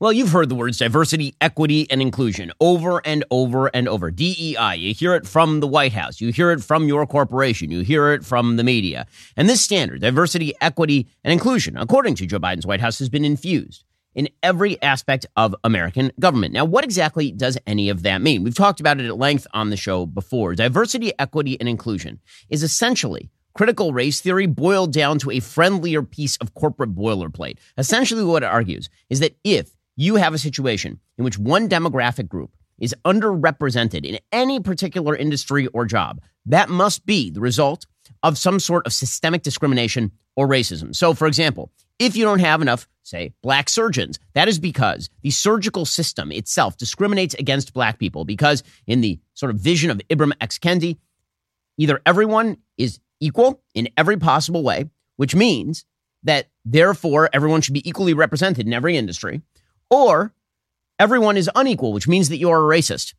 Well, you've heard the words diversity, equity, and inclusion over and over and over. DEI, you hear it from the White House, you hear it from your corporation, you hear it from the media. And this standard, diversity, equity, and inclusion, according to Joe Biden's White House, has been infused in every aspect of American government. Now, what exactly does any of that mean? We've talked about it at length on the show before. Diversity, equity, and inclusion is essentially critical race theory boiled down to a friendlier piece of corporate boilerplate. Essentially, what it argues is that if you have a situation in which one demographic group is underrepresented in any particular industry or job, that must be the result of some sort of systemic discrimination or racism. So, for example, if you don't have enough, say, black surgeons, that is because the surgical system itself discriminates against black people because, in the sort of vision of Ibram X. Kendi, either everyone is equal in every possible way, which means that therefore everyone should be equally represented in every industry, or everyone is unequal, which means that you are a racist.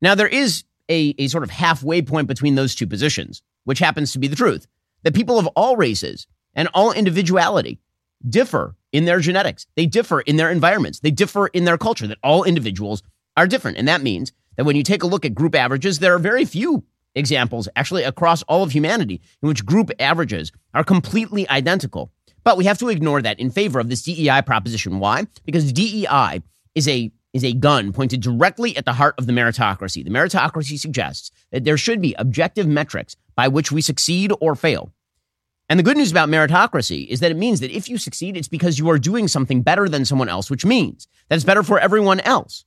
Now, there is a, a sort of halfway point between those two positions, which happens to be the truth that people of all races and all individuality differ in their genetics, they differ in their environments, they differ in their culture, that all individuals are different. And that means that when you take a look at group averages, there are very few examples, actually across all of humanity, in which group averages are completely identical. But we have to ignore that in favor of this DEI proposition. Why? Because DEI is a is a gun pointed directly at the heart of the meritocracy. The meritocracy suggests that there should be objective metrics by which we succeed or fail. And the good news about meritocracy is that it means that if you succeed, it's because you are doing something better than someone else, which means that it's better for everyone else.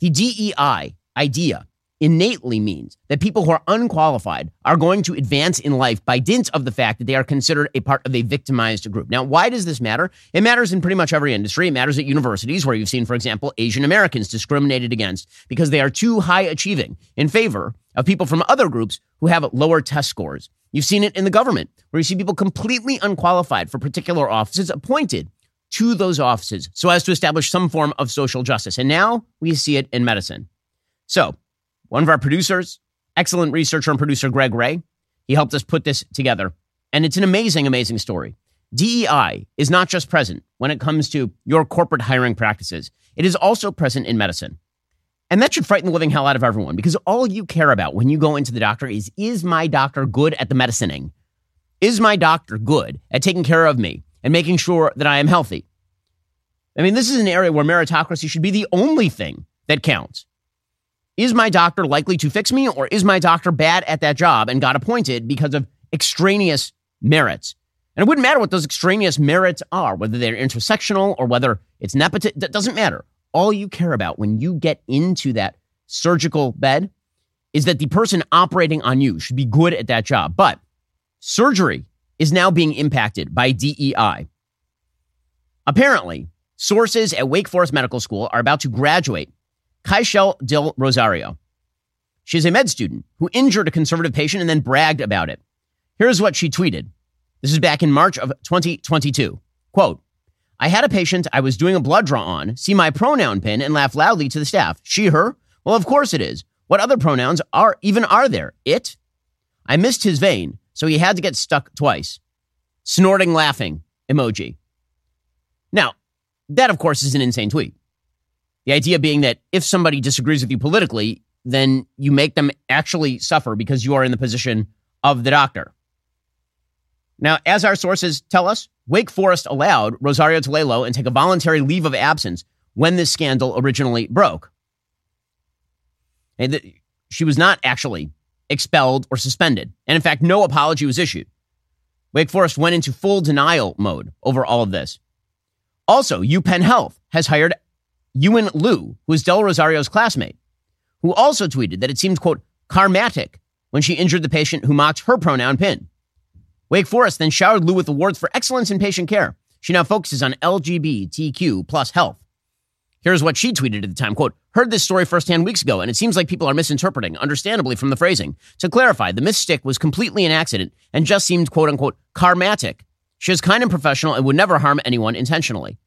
The DEI idea innately means that people who are unqualified are going to advance in life by dint of the fact that they are considered a part of a victimized group. Now, why does this matter? It matters in pretty much every industry. It matters at universities where you've seen, for example, Asian Americans discriminated against because they are too high achieving in favor of people from other groups who have lower test scores. You've seen it in the government where you see people completely unqualified for particular offices appointed to those offices so as to establish some form of social justice. And now we see it in medicine. So, one of our producers, excellent researcher and producer Greg Ray, he helped us put this together. And it's an amazing, amazing story. DEI is not just present when it comes to your corporate hiring practices, it is also present in medicine. And that should frighten the living hell out of everyone because all you care about when you go into the doctor is is my doctor good at the medicining? Is my doctor good at taking care of me and making sure that I am healthy? I mean, this is an area where meritocracy should be the only thing that counts. Is my doctor likely to fix me, or is my doctor bad at that job and got appointed because of extraneous merits? And it wouldn't matter what those extraneous merits are, whether they're intersectional or whether it's nepotism. That doesn't matter. All you care about when you get into that surgical bed is that the person operating on you should be good at that job. But surgery is now being impacted by DEI. Apparently, sources at Wake Forest Medical School are about to graduate Kaishel Del Rosario. She is a med student who injured a conservative patient and then bragged about it. Here's what she tweeted. This is back in March of 2022. Quote, I had a patient I was doing a blood draw on see my pronoun pin and laugh loudly to the staff. She, her? Well, of course it is. What other pronouns are even are there? It? I missed his vein, so he had to get stuck twice. Snorting laughing emoji. Now, that of course is an insane tweet. The idea being that if somebody disagrees with you politically, then you make them actually suffer because you are in the position of the doctor. Now, as our sources tell us, Wake Forest allowed Rosario to lay low and take a voluntary leave of absence when this scandal originally broke. And she was not actually expelled or suspended. And in fact, no apology was issued. Wake Forest went into full denial mode over all of this. Also, UPenn Health has hired Yuan Liu, who is Del Rosario's classmate, who also tweeted that it seemed, quote, karmatic when she injured the patient who mocked her pronoun pin. Wake Forest then showered Liu with awards for excellence in patient care. She now focuses on LGBTQ plus health. Here's what she tweeted at the time, quote, heard this story firsthand weeks ago, and it seems like people are misinterpreting, understandably from the phrasing. To clarify, the misstick was completely an accident and just seemed, quote unquote, karmatic. She is kind and professional and would never harm anyone intentionally.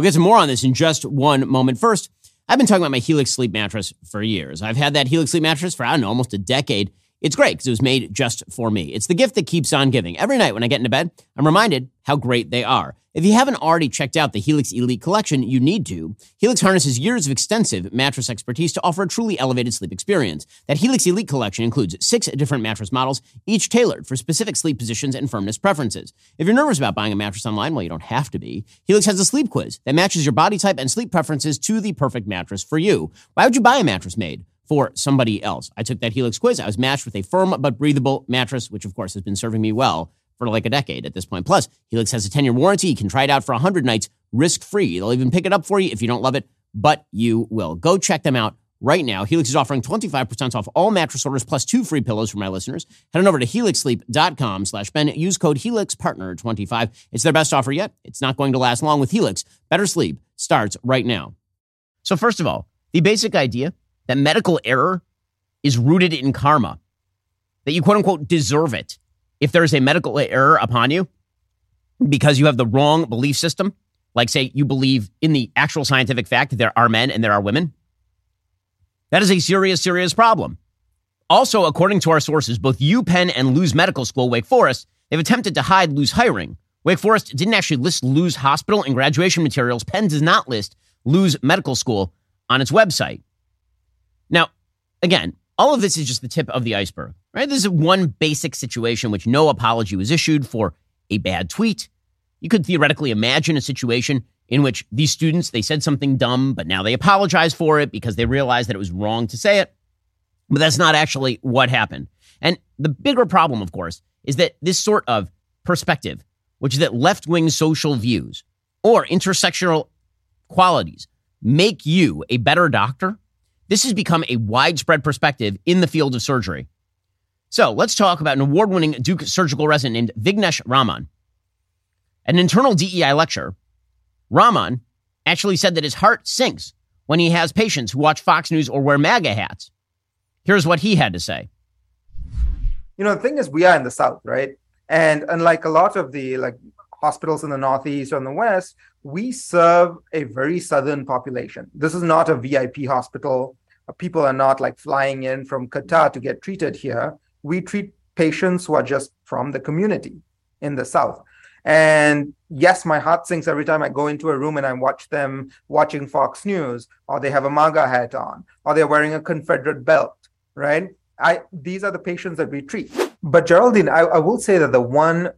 We'll get to more on this in just one moment. First, I've been talking about my Helix sleep mattress for years. I've had that Helix sleep mattress for, I don't know, almost a decade. It's great because it was made just for me. It's the gift that keeps on giving. Every night when I get into bed, I'm reminded how great they are. If you haven't already checked out the Helix Elite collection, you need to. Helix harnesses years of extensive mattress expertise to offer a truly elevated sleep experience. That Helix Elite collection includes six different mattress models, each tailored for specific sleep positions and firmness preferences. If you're nervous about buying a mattress online, well, you don't have to be. Helix has a sleep quiz that matches your body type and sleep preferences to the perfect mattress for you. Why would you buy a mattress made? For somebody else. I took that Helix quiz. I was matched with a firm but breathable mattress, which of course has been serving me well for like a decade at this point. Plus, Helix has a 10 year warranty. You can try it out for 100 nights risk free. They'll even pick it up for you if you don't love it, but you will. Go check them out right now. Helix is offering 25% off all mattress orders plus two free pillows for my listeners. Head on over to helixsleep.com slash Ben. Use code HelixPartner25. It's their best offer yet. It's not going to last long with Helix. Better sleep starts right now. So first of all, the basic idea that medical error is rooted in karma, that you quote unquote deserve it if there is a medical error upon you because you have the wrong belief system, like say you believe in the actual scientific fact that there are men and there are women, that is a serious, serious problem. Also, according to our sources, both UPenn and Liu's Medical School, Wake Forest, they've attempted to hide Liu's hiring. Wake Forest didn't actually list Liu's Hospital in graduation materials. Penn does not list Liu's Medical School on its website. Now, again, all of this is just the tip of the iceberg, right? This is one basic situation which no apology was issued for a bad tweet. You could theoretically imagine a situation in which these students, they said something dumb, but now they apologize for it because they realized that it was wrong to say it. But that's not actually what happened. And the bigger problem, of course, is that this sort of perspective, which is that left wing social views or intersectional qualities make you a better doctor this has become a widespread perspective in the field of surgery. So let's talk about an award winning Duke surgical resident named Vignesh Raman. An internal DEI lecture, Raman actually said that his heart sinks when he has patients who watch Fox News or wear MAGA hats. Here's what he had to say. You know, the thing is, we are in the South, right? And unlike a lot of the like hospitals in the Northeast or in the West, we serve a very Southern population. This is not a VIP hospital people are not like flying in from Qatar to get treated here. We treat patients who are just from the community in the South. And yes, my heart sinks every time I go into a room and I watch them watching Fox News, or they have a MAGA hat on, or they're wearing a Confederate belt, right? I these are the patients that we treat. But Geraldine, I, I will say that the one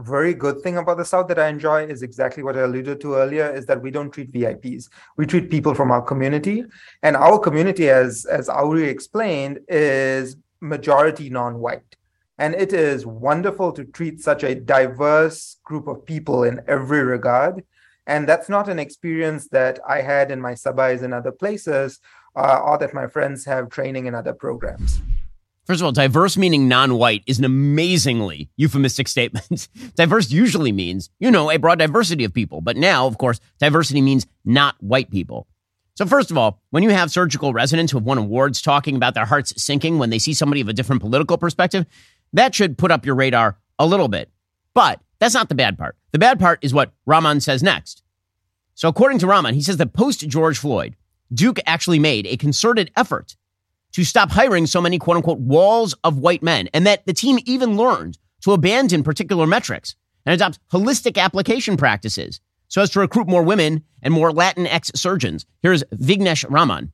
very good thing about the South that I enjoy is exactly what I alluded to earlier is that we don't treat VIPs. We treat people from our community. And our community, as, as Auri explained, is majority non-white. And it is wonderful to treat such a diverse group of people in every regard. And that's not an experience that I had in my sabais in other places uh, or that my friends have training in other programs. First of all, diverse meaning non white is an amazingly euphemistic statement. diverse usually means, you know, a broad diversity of people. But now, of course, diversity means not white people. So, first of all, when you have surgical residents who have won awards talking about their hearts sinking when they see somebody of a different political perspective, that should put up your radar a little bit. But that's not the bad part. The bad part is what Raman says next. So, according to Raman, he says that post George Floyd, Duke actually made a concerted effort to stop hiring so many quote unquote walls of white men, and that the team even learned to abandon particular metrics and adopt holistic application practices so as to recruit more women and more Latinx surgeons. Here's Vignesh Raman.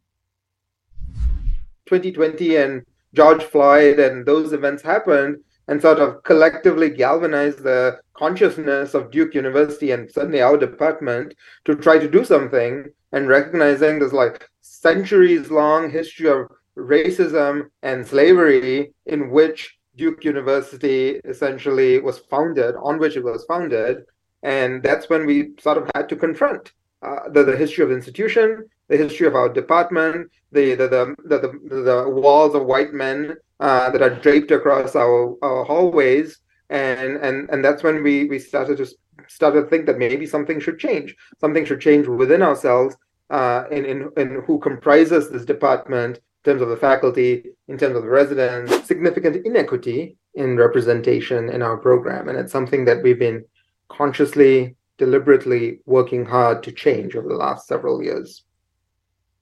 2020 and George Floyd and those events happened and sort of collectively galvanized the consciousness of Duke University and certainly our department to try to do something and recognizing this like centuries long history of racism and slavery in which Duke University essentially was founded, on which it was founded. And that's when we sort of had to confront uh, the, the history of the institution, the history of our department, the the the, the, the, walls of white men uh, that are draped across our, our hallways. And, and and that's when we, we started to started to think that maybe something should change. Something should change within ourselves uh, in, in, in who comprises this department terms of the faculty, in terms of the residents, significant inequity in representation in our program. And it's something that we've been consciously, deliberately working hard to change over the last several years.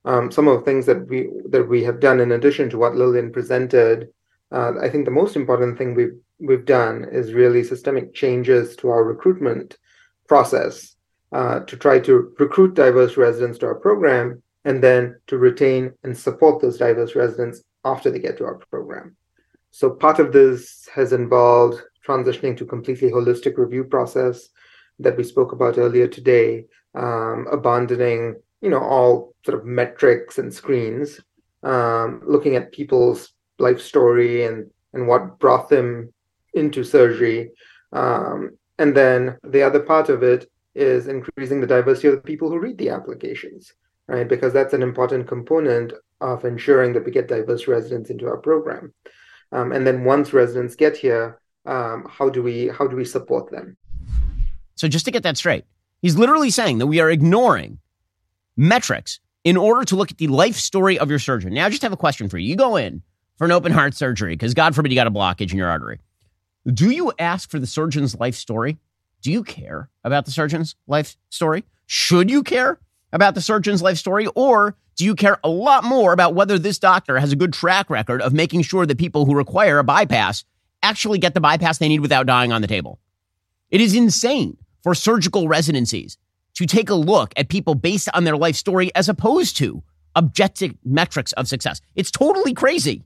Um, some of the things that we that we have done in addition to what Lillian presented uh, I think the most important thing we've we've done is really systemic changes to our recruitment process uh, to try to recruit diverse residents to our program and then to retain and support those diverse residents after they get to our program. So part of this has involved transitioning to completely holistic review process that we spoke about earlier today, um, abandoning you know all sort of metrics and screens, um, looking at people's life story and and what brought them into surgery, um, and then the other part of it is increasing the diversity of the people who read the applications, right? Because that's an important component of ensuring that we get diverse residents into our program. Um, and then once residents get here, um, how do we how do we support them? So just to get that straight, he's literally saying that we are ignoring metrics in order to look at the life story of your surgeon. Now, I just have a question for you. You go in for an open heart surgery because God forbid you got a blockage in your artery. Do you ask for the surgeon's life story? Do you care about the surgeon's life story? Should you care about the surgeon's life story? Or do you care a lot more about whether this doctor has a good track record of making sure that people who require a bypass actually get the bypass they need without dying on the table? It is insane for surgical residencies to take a look at people based on their life story as opposed to objective metrics of success. It's totally crazy.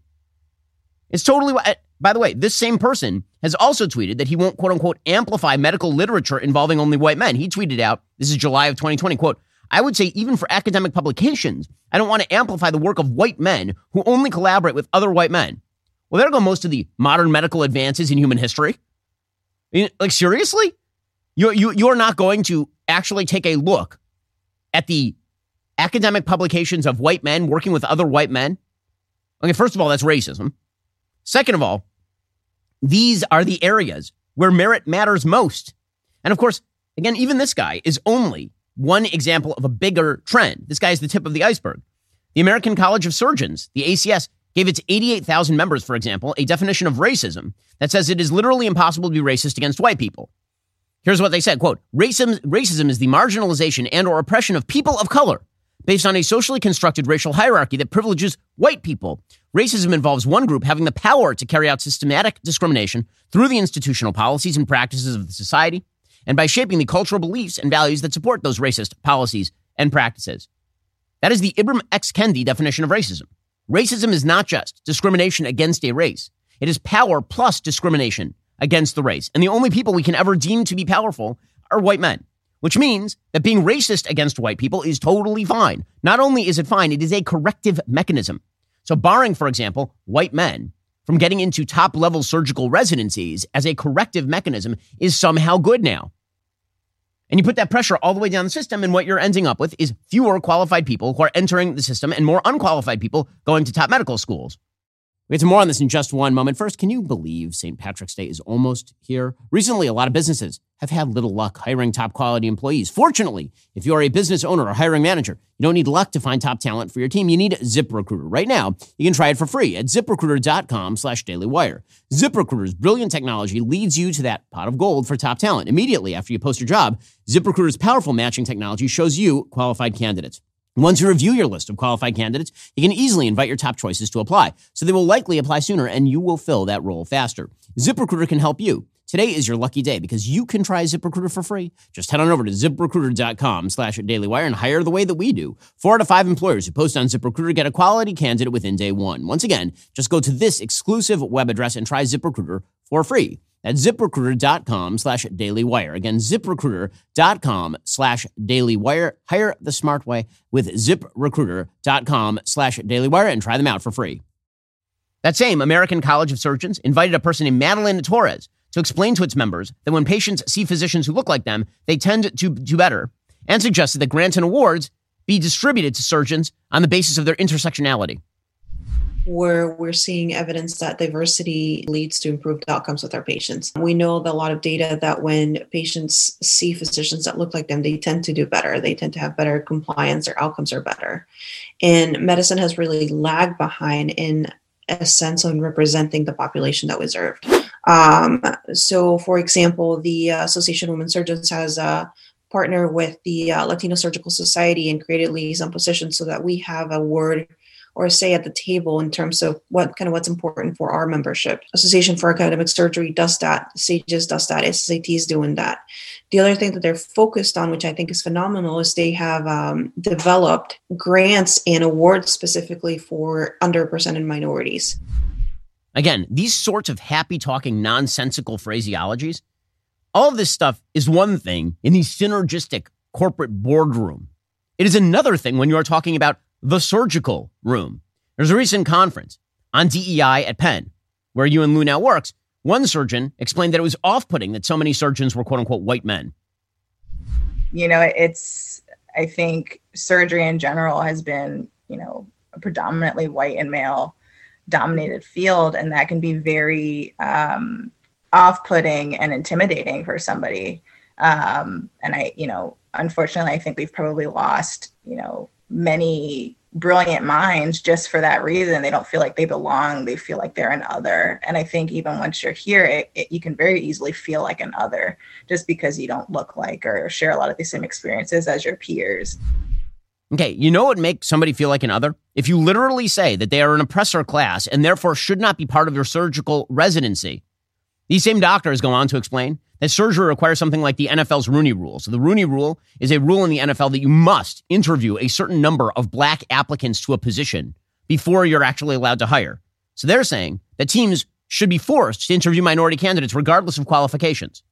It's totally. Uh, by the way, this same person has also tweeted that he won't quote unquote amplify medical literature involving only white men. He tweeted out, this is July of 2020, quote, I would say even for academic publications, I don't want to amplify the work of white men who only collaborate with other white men. Well, there go most of the modern medical advances in human history. Like seriously? You, you, you're not going to actually take a look at the academic publications of white men working with other white men? Okay, first of all, that's racism. Second of all, these are the areas where merit matters most. And of course, again, even this guy is only one example of a bigger trend. This guy is the tip of the iceberg. The American College of Surgeons, the ACS, gave its 88,000 members, for example, a definition of racism that says it is literally impossible to be racist against white people. Here's what they said, quote, racism, racism is the marginalization and or oppression of people of color based on a socially constructed racial hierarchy that privileges white people. Racism involves one group having the power to carry out systematic discrimination through the institutional policies and practices of the society and by shaping the cultural beliefs and values that support those racist policies and practices. That is the Ibram X. Kendi definition of racism. Racism is not just discrimination against a race. It is power plus discrimination against the race. And the only people we can ever deem to be powerful are white men which means that being racist against white people is totally fine. Not only is it fine, it is a corrective mechanism. So, barring, for example, white men from getting into top level surgical residencies as a corrective mechanism is somehow good now. And you put that pressure all the way down the system, and what you're ending up with is fewer qualified people who are entering the system and more unqualified people going to top medical schools. We get to more on this in just one moment. First, can you believe St. Patrick's Day is almost here? Recently, a lot of businesses have had little luck hiring top quality employees. Fortunately, if you are a business owner or hiring manager, you don't need luck to find top talent for your team. You need ZipRecruiter. Right now, you can try it for free at ziprecruiter.com slash dailywire. ZipRecruiter's brilliant technology leads you to that pot of gold for top talent. Immediately after you post your job, ZipRecruiter's powerful matching technology shows you qualified candidates. Once you review your list of qualified candidates, you can easily invite your top choices to apply. So they will likely apply sooner and you will fill that role faster. ZipRecruiter can help you. Today is your lucky day because you can try ZipRecruiter for free. Just head on over to ziprecruiter.com slash dailywire and hire the way that we do. Four out of five employers who post on ZipRecruiter get a quality candidate within day one. Once again, just go to this exclusive web address and try ZipRecruiter for free at ziprecruiter.com slash dailywire. Again, ziprecruiter.com slash dailywire. Hire the smart way with ziprecruiter.com slash dailywire and try them out for free. That same American College of Surgeons invited a person named Madeline Torres to explain to its members that when patients see physicians who look like them, they tend to do better, and suggested that grants and awards be distributed to surgeons on the basis of their intersectionality where we're seeing evidence that diversity leads to improved outcomes with our patients. We know that a lot of data that when patients see physicians that look like them, they tend to do better. They tend to have better compliance, their outcomes are better. And medicine has really lagged behind in a sense of representing the population that we serve. Um, so, for example, the Association of Women Surgeons has a partner with the uh, Latino Surgical Society and created liaison positions so that we have a word or say at the table in terms of what kind of what's important for our membership. Association for Academic Surgery does that. SAGES does that. SSAT is doing that. The other thing that they're focused on, which I think is phenomenal, is they have um, developed grants and awards specifically for underrepresented minorities. Again, these sorts of happy talking, nonsensical phraseologies, all of this stuff is one thing in the synergistic corporate boardroom. It is another thing when you are talking about the surgical room. There's a recent conference on DEI at Penn, where Yuan Liu now works, one surgeon explained that it was off putting that so many surgeons were quote unquote white men. You know, it's, I think surgery in general has been, you know, a predominantly white and male dominated field, and that can be very um, off putting and intimidating for somebody. Um, and I, you know, unfortunately, I think we've probably lost, you know, many brilliant minds just for that reason. They don't feel like they belong. They feel like they're an other. And I think even once you're here, it, it, you can very easily feel like an other just because you don't look like or share a lot of the same experiences as your peers. Okay, you know what makes somebody feel like an other? If you literally say that they are an oppressor class and therefore should not be part of your surgical residency. These same doctors go on to explain that surgery requires something like the NFL's Rooney Rule. So the Rooney Rule is a rule in the NFL that you must interview a certain number of black applicants to a position before you're actually allowed to hire. So they're saying that teams should be forced to interview minority candidates regardless of qualifications.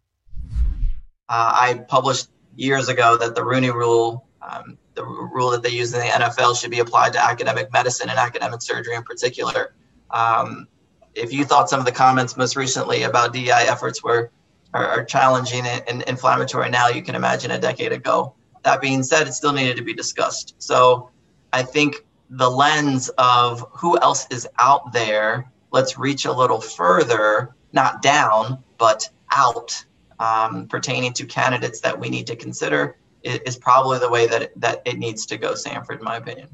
Uh, I published years ago that the Rooney Rule, um, the rule that they use in the NFL, should be applied to academic medicine and academic surgery in particular. Um, if you thought some of the comments most recently about DEI efforts were are, challenging and, and inflammatory now, you can imagine a decade ago. That being said, it still needed to be discussed. So I think the lens of who else is out there, let's reach a little further, not down, but out, um, pertaining to candidates that we need to consider is, is probably the way that it, that it needs to go, Sanford, in my opinion.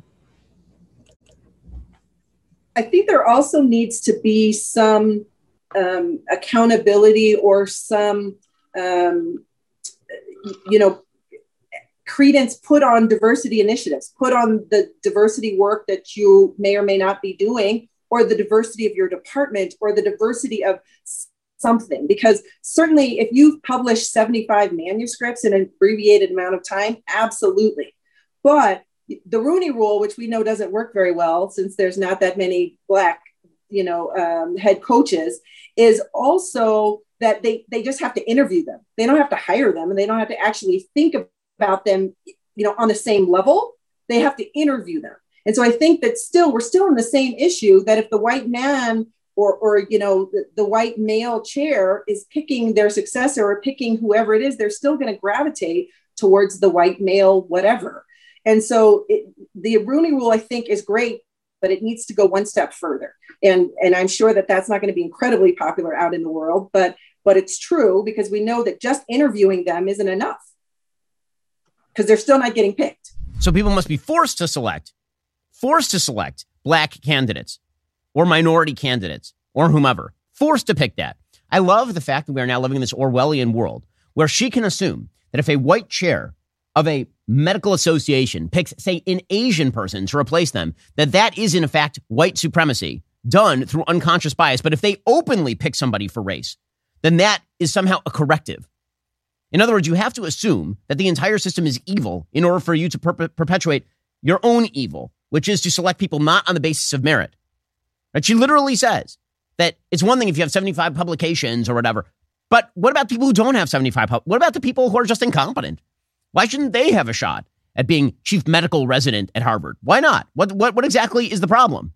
I think there also needs to be some um, accountability or some, um, you know, credence put on diversity initiatives, put on the diversity work that you may or may not be doing, or the diversity of your department, or the diversity of something. Because certainly, if you've published 75 manuscripts in an abbreviated amount of time, absolutely. But the Rooney Rule, which we know doesn't work very well since there's not that many black, you know, um, head coaches, is also that they they just have to interview them. They don't have to hire them, and they don't have to actually think about them, you know, on the same level. They have to interview them. And so I think that still we're still in the same issue that if the white man or or you know the, the white male chair is picking their successor or picking whoever it is, they're still going to gravitate towards the white male whatever. And so it, the Rooney Rule, I think, is great, but it needs to go one step further. And and I'm sure that that's not going to be incredibly popular out in the world, but but it's true because we know that just interviewing them isn't enough because they're still not getting picked. So people must be forced to select, forced to select black candidates or minority candidates or whomever, forced to pick that. I love the fact that we are now living in this Orwellian world where she can assume that if a white chair of a medical association picks, say, an Asian person to replace them, that that is in fact white supremacy done through unconscious bias. But if they openly pick somebody for race, then that is somehow a corrective. In other words, you have to assume that the entire system is evil in order for you to per- perpetuate your own evil, which is to select people not on the basis of merit. But she literally says that it's one thing if you have 75 publications or whatever, but what about people who don't have 75? What about the people who are just incompetent? Why shouldn't they have a shot at being chief medical resident at Harvard? Why not? What, what, what exactly is the problem?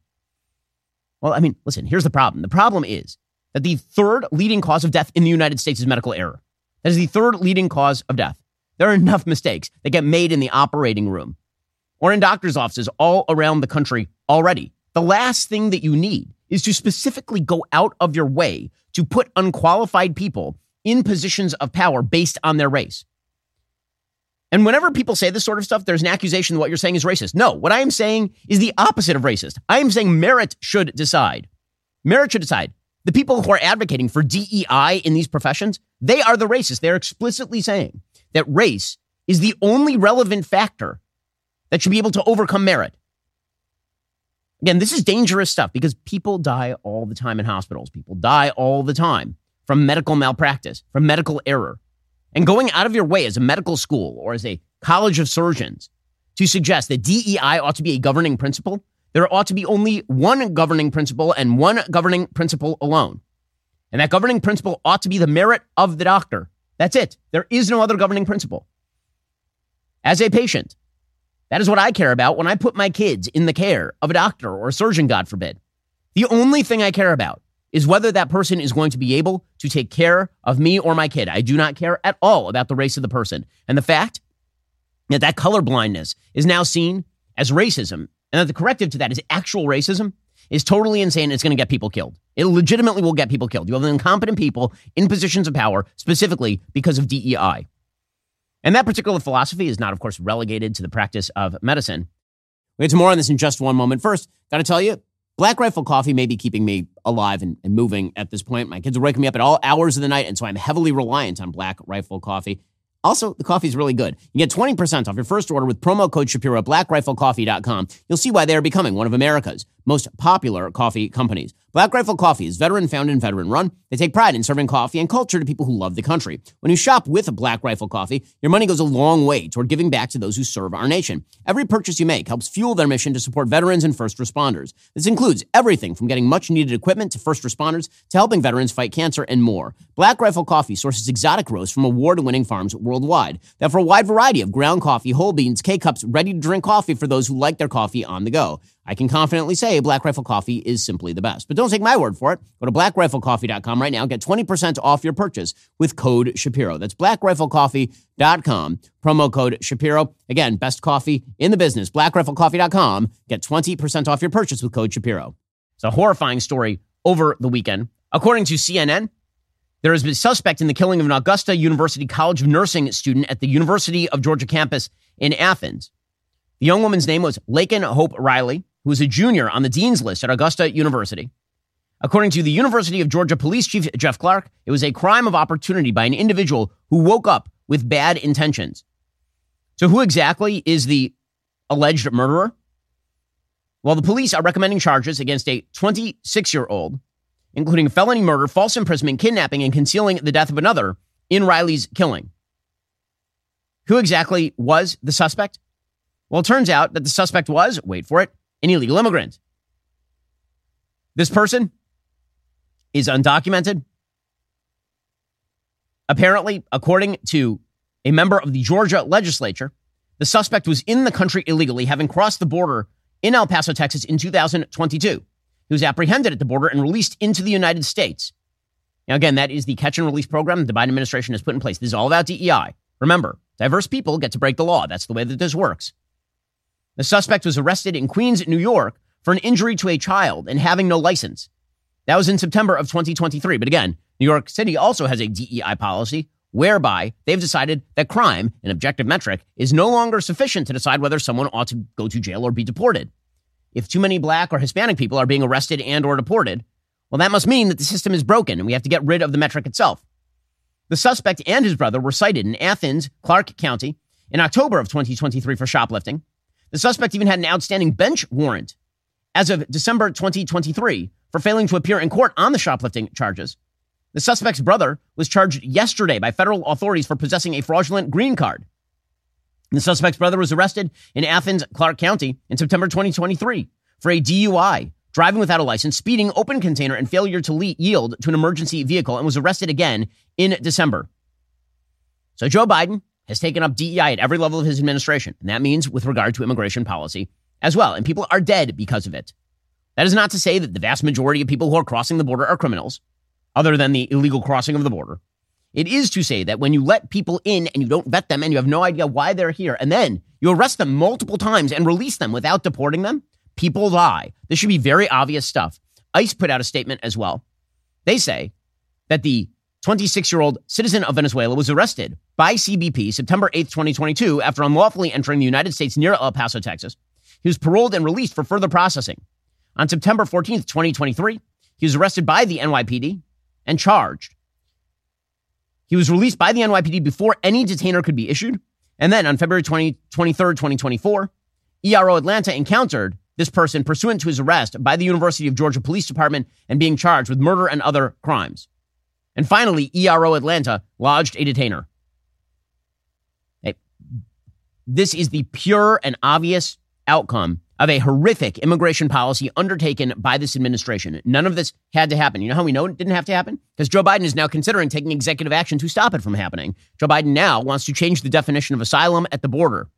Well, I mean, listen, here's the problem. The problem is that the third leading cause of death in the United States is medical error. That is the third leading cause of death. There are enough mistakes that get made in the operating room or in doctor's offices all around the country already. The last thing that you need is to specifically go out of your way to put unqualified people in positions of power based on their race. And whenever people say this sort of stuff, there's an accusation that what you're saying is racist. No, what I am saying is the opposite of racist. I am saying merit should decide. Merit should decide. The people who are advocating for DEI in these professions, they are the racists. They're explicitly saying that race is the only relevant factor that should be able to overcome merit. Again, this is dangerous stuff because people die all the time in hospitals. People die all the time from medical malpractice, from medical error. And going out of your way as a medical school or as a college of surgeons to suggest that DEI ought to be a governing principle, there ought to be only one governing principle and one governing principle alone. And that governing principle ought to be the merit of the doctor. That's it. There is no other governing principle. As a patient, that is what I care about when I put my kids in the care of a doctor or a surgeon, God forbid. The only thing I care about is whether that person is going to be able to take care of me or my kid. I do not care at all about the race of the person. And the fact that that color blindness is now seen as racism and that the corrective to that is actual racism is totally insane. It's going to get people killed. It legitimately will get people killed. You have incompetent people in positions of power specifically because of DEI. And that particular philosophy is not, of course, relegated to the practice of medicine. We'll get to more on this in just one moment. First, got to tell you, Black Rifle Coffee may be keeping me alive and, and, moving at this point. My kids are waking me up at all hours of the night, and so I'm heavily reliant on Black Rifle Coffee. Also, the coffee is really good. You get 20% off your first order with promo code Shapiro at blackriflecoffee.com. You'll see why they are becoming one of America's most popular coffee companies. Black Rifle Coffee is veteran founded and veteran run. They take pride in serving coffee and culture to people who love the country. When you shop with Black Rifle Coffee, your money goes a long way toward giving back to those who serve our nation. Every purchase you make helps fuel their mission to support veterans and first responders. This includes everything from getting much needed equipment to first responders to helping veterans fight cancer and more. Black Rifle Coffee sources exotic roasts from award winning farms worldwide. They offer a wide variety of ground coffee, whole beans, K cups, ready to drink coffee for those who like their coffee on the go. I can confidently say Black Rifle Coffee is simply the best. But don't take my word for it. Go to blackriflecoffee.com right now. Get 20% off your purchase with code Shapiro. That's blackriflecoffee.com. Promo code Shapiro. Again, best coffee in the business. Blackriflecoffee.com. Get 20% off your purchase with code Shapiro. It's a horrifying story over the weekend. According to CNN, there has been a suspect in the killing of an Augusta University College of Nursing student at the University of Georgia campus in Athens. The young woman's name was Laken Hope Riley who was a junior on the dean's list at Augusta University. According to the University of Georgia Police Chief Jeff Clark, it was a crime of opportunity by an individual who woke up with bad intentions. So, who exactly is the alleged murderer? Well, the police are recommending charges against a 26 year old, including felony murder, false imprisonment, kidnapping, and concealing the death of another in Riley's killing. Who exactly was the suspect? Well, it turns out that the suspect was, wait for it, an illegal immigrant. This person is undocumented. Apparently, according to a member of the Georgia legislature, the suspect was in the country illegally, having crossed the border in El Paso, Texas in 2022. He was apprehended at the border and released into the United States. Now, again, that is the catch and release program the Biden administration has put in place. This is all about DEI. Remember, diverse people get to break the law. That's the way that this works. The suspect was arrested in Queens, New York for an injury to a child and having no license. That was in September of 2023. But again, New York City also has a DEI policy whereby they've decided that crime, an objective metric, is no longer sufficient to decide whether someone ought to go to jail or be deported. If too many black or Hispanic people are being arrested and or deported, well, that must mean that the system is broken and we have to get rid of the metric itself. The suspect and his brother were cited in Athens, Clark County, in October of 2023 for shoplifting. The suspect even had an outstanding bench warrant as of December 2023 for failing to appear in court on the shoplifting charges. The suspect's brother was charged yesterday by federal authorities for possessing a fraudulent green card. The suspect's brother was arrested in Athens, Clark County in September 2023 for a DUI, driving without a license, speeding, open container, and failure to le- yield to an emergency vehicle, and was arrested again in December. So Joe Biden has taken up DEI at every level of his administration. And that means with regard to immigration policy as well. And people are dead because of it. That is not to say that the vast majority of people who are crossing the border are criminals, other than the illegal crossing of the border. It is to say that when you let people in and you don't vet them and you have no idea why they're here, and then you arrest them multiple times and release them without deporting them, people die. This should be very obvious stuff. ICE put out a statement as well. They say that the 26 year old citizen of Venezuela was arrested by CBP September 8, 2022, after unlawfully entering the United States near El Paso, Texas. He was paroled and released for further processing. On September 14, 2023, he was arrested by the NYPD and charged. He was released by the NYPD before any detainer could be issued. And then on February 20, 23rd, 2024, ERO Atlanta encountered this person pursuant to his arrest by the University of Georgia Police Department and being charged with murder and other crimes. And finally, ERO Atlanta lodged a detainer. This is the pure and obvious outcome of a horrific immigration policy undertaken by this administration. None of this had to happen. You know how we know it didn't have to happen? Because Joe Biden is now considering taking executive action to stop it from happening. Joe Biden now wants to change the definition of asylum at the border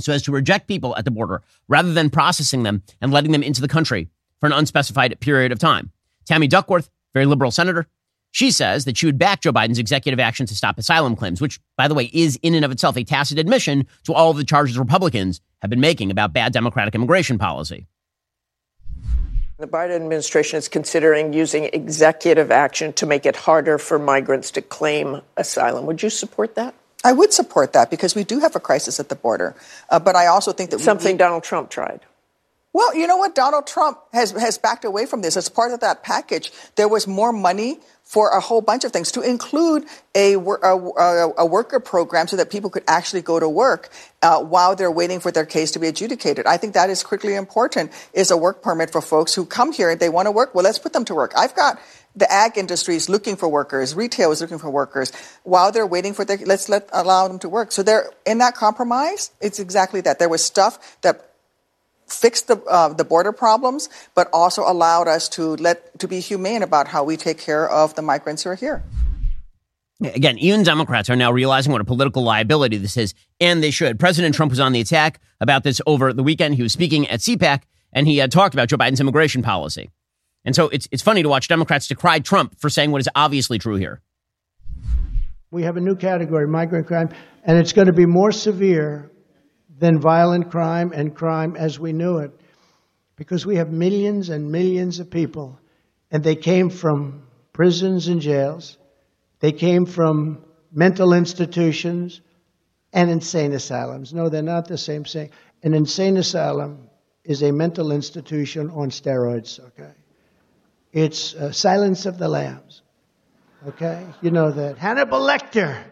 so as to reject people at the border rather than processing them and letting them into the country for an unspecified period of time. Tammy Duckworth, very liberal senator, she says that she would back Joe Biden's executive action to stop asylum claims, which, by the way, is in and of itself a tacit admission to all of the charges Republicans have been making about bad Democratic immigration policy. The Biden administration is considering using executive action to make it harder for migrants to claim asylum. Would you support that? I would support that because we do have a crisis at the border. Uh, but I also think that something we, Donald Trump tried. Well, you know what? Donald Trump has, has backed away from this. As part of that package, there was more money for a whole bunch of things, to include a, a, a worker program so that people could actually go to work uh, while they're waiting for their case to be adjudicated. I think that is critically important, is a work permit for folks who come here and they want to work. Well, let's put them to work. I've got the ag industry is looking for workers, retail is looking for workers. While they're waiting for their, let's let allow them to work. So they're in that compromise. It's exactly that. There was stuff that fixed the uh, the border problems, but also allowed us to let to be humane about how we take care of the migrants who are here. Again, even Democrats are now realizing what a political liability this is, and they should. President Trump was on the attack about this over the weekend. He was speaking at CPAC, and he had talked about Joe Biden's immigration policy. And so it's it's funny to watch Democrats decry Trump for saying what is obviously true here. We have a new category, migrant crime, and it's going to be more severe than violent crime and crime as we knew it. Because we have millions and millions of people, and they came from prisons and jails, they came from mental institutions and insane asylums. No, they're not the same thing. An insane asylum is a mental institution on steroids, okay? It's Silence of the Lambs, okay? You know that. Hannibal Lecter.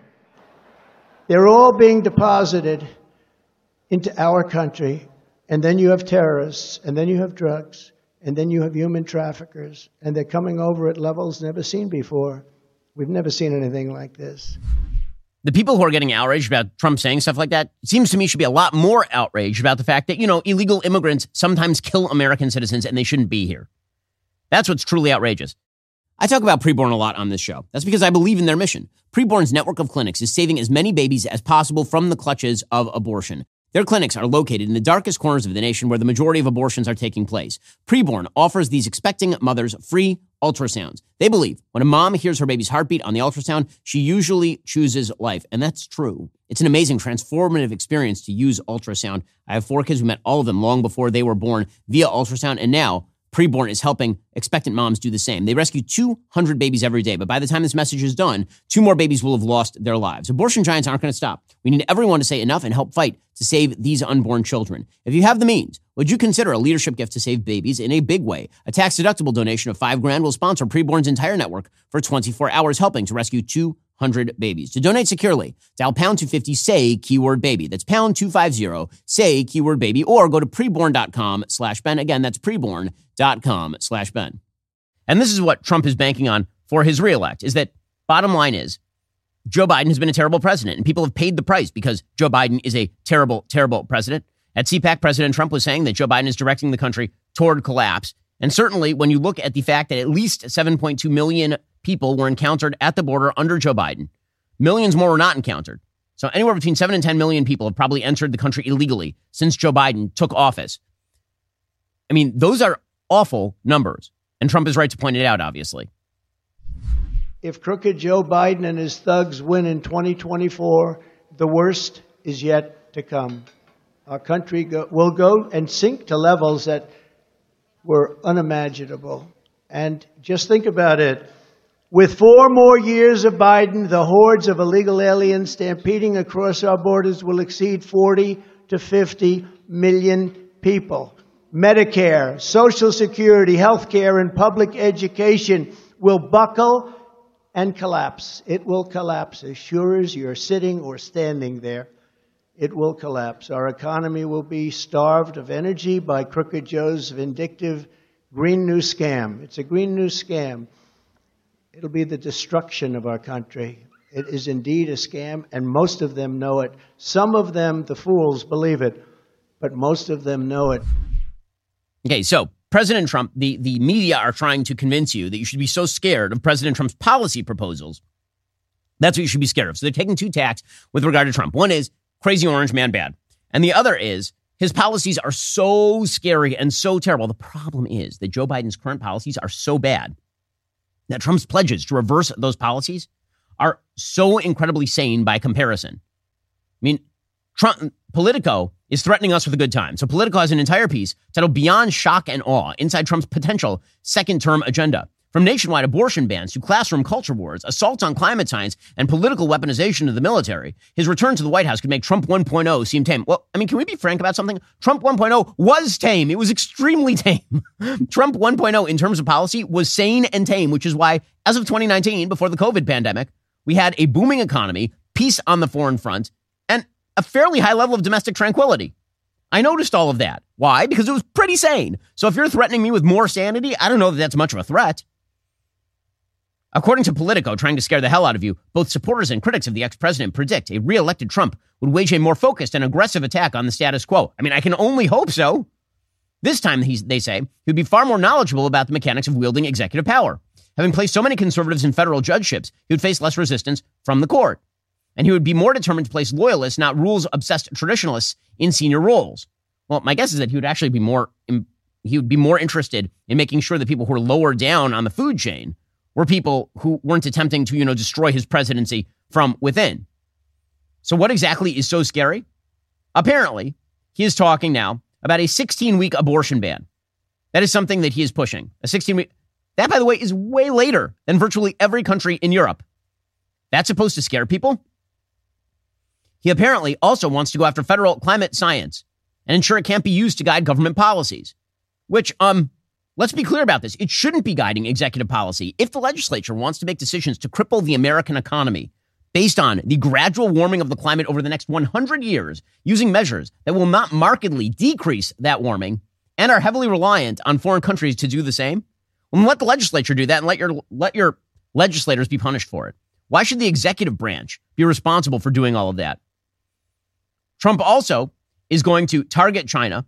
They're all being deposited into our country, and then you have terrorists, and then you have drugs, and then you have human traffickers, and they're coming over at levels never seen before. We've never seen anything like this. The people who are getting outraged about Trump saying stuff like that, seems to me should be a lot more outraged about the fact that, you know, illegal immigrants sometimes kill American citizens and they shouldn't be here. That's what's truly outrageous. I talk about preborn a lot on this show. That's because I believe in their mission. Preborn's network of clinics is saving as many babies as possible from the clutches of abortion. Their clinics are located in the darkest corners of the nation where the majority of abortions are taking place. Preborn offers these expecting mothers free ultrasounds. They believe when a mom hears her baby's heartbeat on the ultrasound, she usually chooses life. And that's true. It's an amazing, transformative experience to use ultrasound. I have four kids who met all of them long before they were born via ultrasound. And now Preborn is helping expectant moms do the same. They rescue 200 babies every day, but by the time this message is done, two more babies will have lost their lives. Abortion giants aren't going to stop. We need everyone to say enough and help fight to save these unborn children. If you have the means, would you consider a leadership gift to save babies in a big way? A tax deductible donation of five grand will sponsor Preborn's entire network for 24 hours, helping to rescue 200 babies. To donate securely, dial pound 250, say keyword baby. That's pound 250, say keyword baby, or go to preborn.com slash Ben. Again, that's preborn dot com slash Ben. And this is what Trump is banking on for his reelect is that bottom line is Joe Biden has been a terrible president and people have paid the price because Joe Biden is a terrible, terrible president. At CPAC, President Trump was saying that Joe Biden is directing the country toward collapse. And certainly when you look at the fact that at least 7.2 million people were encountered at the border under Joe Biden, millions more were not encountered. So anywhere between 7 and 10 million people have probably entered the country illegally since Joe Biden took office. I mean, those are awful numbers. And Trump is right to point it out, obviously. If crooked Joe Biden and his thugs win in 2024, the worst is yet to come. Our country go, will go and sink to levels that were unimaginable. And just think about it. With four more years of Biden, the hordes of illegal aliens stampeding across our borders will exceed 40 to 50 million people. Medicare, Social Security, health care, and public education will buckle and collapse. It will collapse as sure as you're sitting or standing there. it will collapse. Our economy will be starved of energy by Crooked Joe's vindictive Green New Scam. It's a Green New Scam. It'll be the destruction of our country. It is indeed a scam, and most of them know it. Some of them, the fools, believe it, but most of them know it. Okay, so President Trump, the, the media are trying to convince you that you should be so scared of President Trump's policy proposals. That's what you should be scared of. So they're taking two tacks with regard to Trump. One is crazy orange man bad. And the other is his policies are so scary and so terrible. The problem is that Joe Biden's current policies are so bad that Trump's pledges to reverse those policies are so incredibly sane by comparison. I mean, Trump, Politico is threatening us with a good time. So Politico has an entire piece titled Beyond Shock and Awe inside Trump's potential second term agenda. From nationwide abortion bans to classroom culture wars, assaults on climate science, and political weaponization of the military, his return to the White House could make Trump 1.0 seem tame. Well, I mean, can we be frank about something? Trump 1.0 was tame. It was extremely tame. Trump 1.0, in terms of policy, was sane and tame, which is why, as of 2019, before the COVID pandemic, we had a booming economy, peace on the foreign front, and a fairly high level of domestic tranquility. I noticed all of that. Why? Because it was pretty sane. So if you're threatening me with more sanity, I don't know that that's much of a threat. According to Politico, trying to scare the hell out of you, both supporters and critics of the ex president predict a re elected Trump would wage a more focused and aggressive attack on the status quo. I mean, I can only hope so. This time, they say, he would be far more knowledgeable about the mechanics of wielding executive power. Having placed so many conservatives in federal judgeships, he would face less resistance from the court. And he would be more determined to place loyalists, not rules obsessed traditionalists, in senior roles. Well, my guess is that he would actually be more he would be more interested in making sure that people who are lower down on the food chain were people who weren't attempting to, you know, destroy his presidency from within. So what exactly is so scary? Apparently, he is talking now about a 16 week abortion ban. That is something that he is pushing. A 16 week that, by the way, is way later than virtually every country in Europe. That's supposed to scare people? He apparently also wants to go after federal climate science and ensure it can't be used to guide government policies. Which, um, let's be clear about this. It shouldn't be guiding executive policy. If the legislature wants to make decisions to cripple the American economy based on the gradual warming of the climate over the next 100 years, using measures that will not markedly decrease that warming and are heavily reliant on foreign countries to do the same, well, let the legislature do that and let your let your legislators be punished for it. Why should the executive branch be responsible for doing all of that? Trump also is going to target China.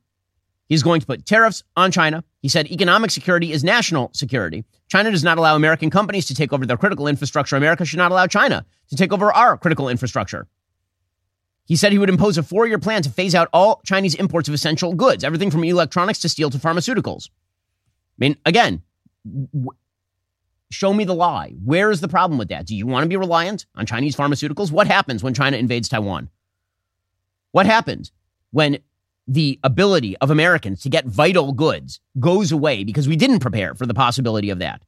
He's going to put tariffs on China. He said economic security is national security. China does not allow American companies to take over their critical infrastructure. America should not allow China to take over our critical infrastructure. He said he would impose a four year plan to phase out all Chinese imports of essential goods, everything from electronics to steel to pharmaceuticals. I mean, again, show me the lie. Where is the problem with that? Do you want to be reliant on Chinese pharmaceuticals? What happens when China invades Taiwan? What happens when the ability of Americans to get vital goods goes away because we didn't prepare for the possibility of that?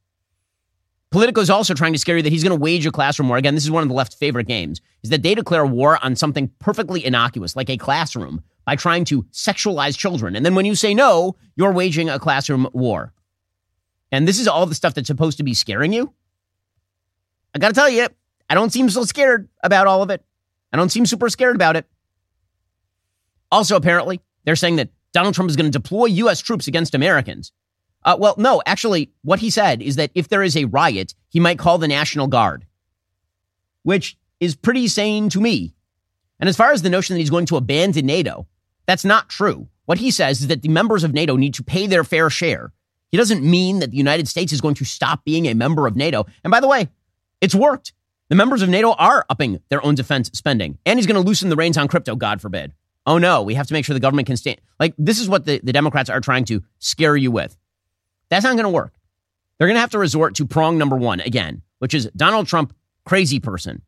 Politico is also trying to scare you that he's going to wage a classroom war. Again, this is one of the left's favorite games, is that they declare war on something perfectly innocuous, like a classroom, by trying to sexualize children. And then when you say no, you're waging a classroom war and this is all the stuff that's supposed to be scaring you, I got to tell you, I don't seem so scared about all of it. I don't seem super scared about it. Also, apparently, they're saying that Donald Trump is going to deploy U.S. troops against Americans. Uh, well, no, actually, what he said is that if there is a riot, he might call the National Guard, which is pretty sane to me. And as far as the notion that he's going to abandon NATO, that's not true. What he says is that the members of NATO need to pay their fair share he doesn't mean that the United States is going to stop being a member of NATO. And by the way, it's worked. The members of NATO are upping their own defense spending. And he's going to loosen the reins on crypto, God forbid. Oh no, we have to make sure the government can stand. Like, this is what the, the Democrats are trying to scare you with. That's not going to work. They're going to have to resort to prong number one again, which is Donald Trump, crazy person.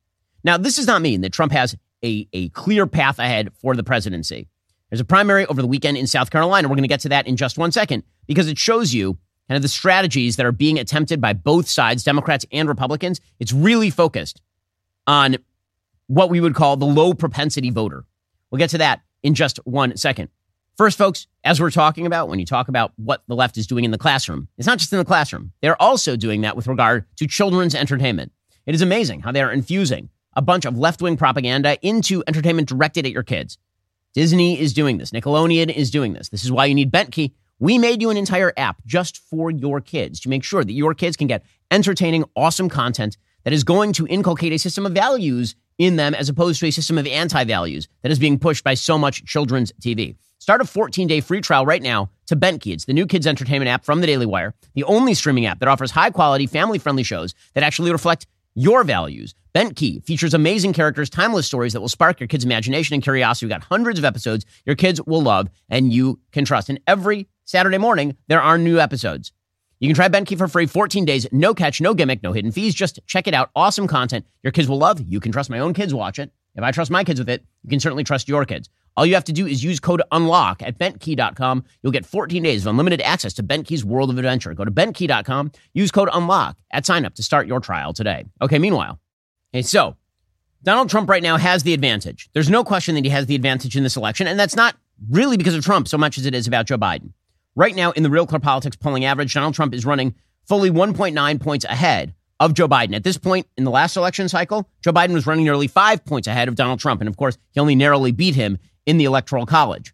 Now, this does not mean that Trump has a, a clear path ahead for the presidency. There's a primary over the weekend in South Carolina. We're going to get to that in just one second because it shows you kind of the strategies that are being attempted by both sides, Democrats and Republicans. It's really focused on what we would call the low propensity voter. We'll get to that in just one second. First, folks, as we're talking about, when you talk about what the left is doing in the classroom, it's not just in the classroom. They're also doing that with regard to children's entertainment. It is amazing how they are infusing a bunch of left wing propaganda into entertainment directed at your kids. Disney is doing this. Nickelodeon is doing this. This is why you need BentKey. We made you an entire app just for your kids to make sure that your kids can get entertaining, awesome content that is going to inculcate a system of values in them as opposed to a system of anti values that is being pushed by so much children's TV. Start a 14 day free trial right now to BentKey. It's the new kids entertainment app from the Daily Wire, the only streaming app that offers high quality, family friendly shows that actually reflect your values. BentKey features amazing characters, timeless stories that will spark your kids' imagination and curiosity. We've got hundreds of episodes your kids will love and you can trust. And every Saturday morning, there are new episodes. You can try BentKey for free 14 days, no catch, no gimmick, no hidden fees. Just check it out. Awesome content your kids will love. You can trust my own kids watch it. If I trust my kids with it, you can certainly trust your kids. All you have to do is use code UNLOCK at bentkey.com. You'll get 14 days of unlimited access to BentKey's world of adventure. Go to bentkey.com, use code UNLOCK at sign up to start your trial today. Okay, meanwhile, okay, so Donald Trump right now has the advantage. There's no question that he has the advantage in this election, and that's not really because of Trump so much as it is about Joe Biden. Right now, in the Real Clear Politics polling average, Donald Trump is running fully 1.9 points ahead of Joe Biden. At this point in the last election cycle, Joe Biden was running nearly five points ahead of Donald Trump. And of course, he only narrowly beat him in the Electoral College.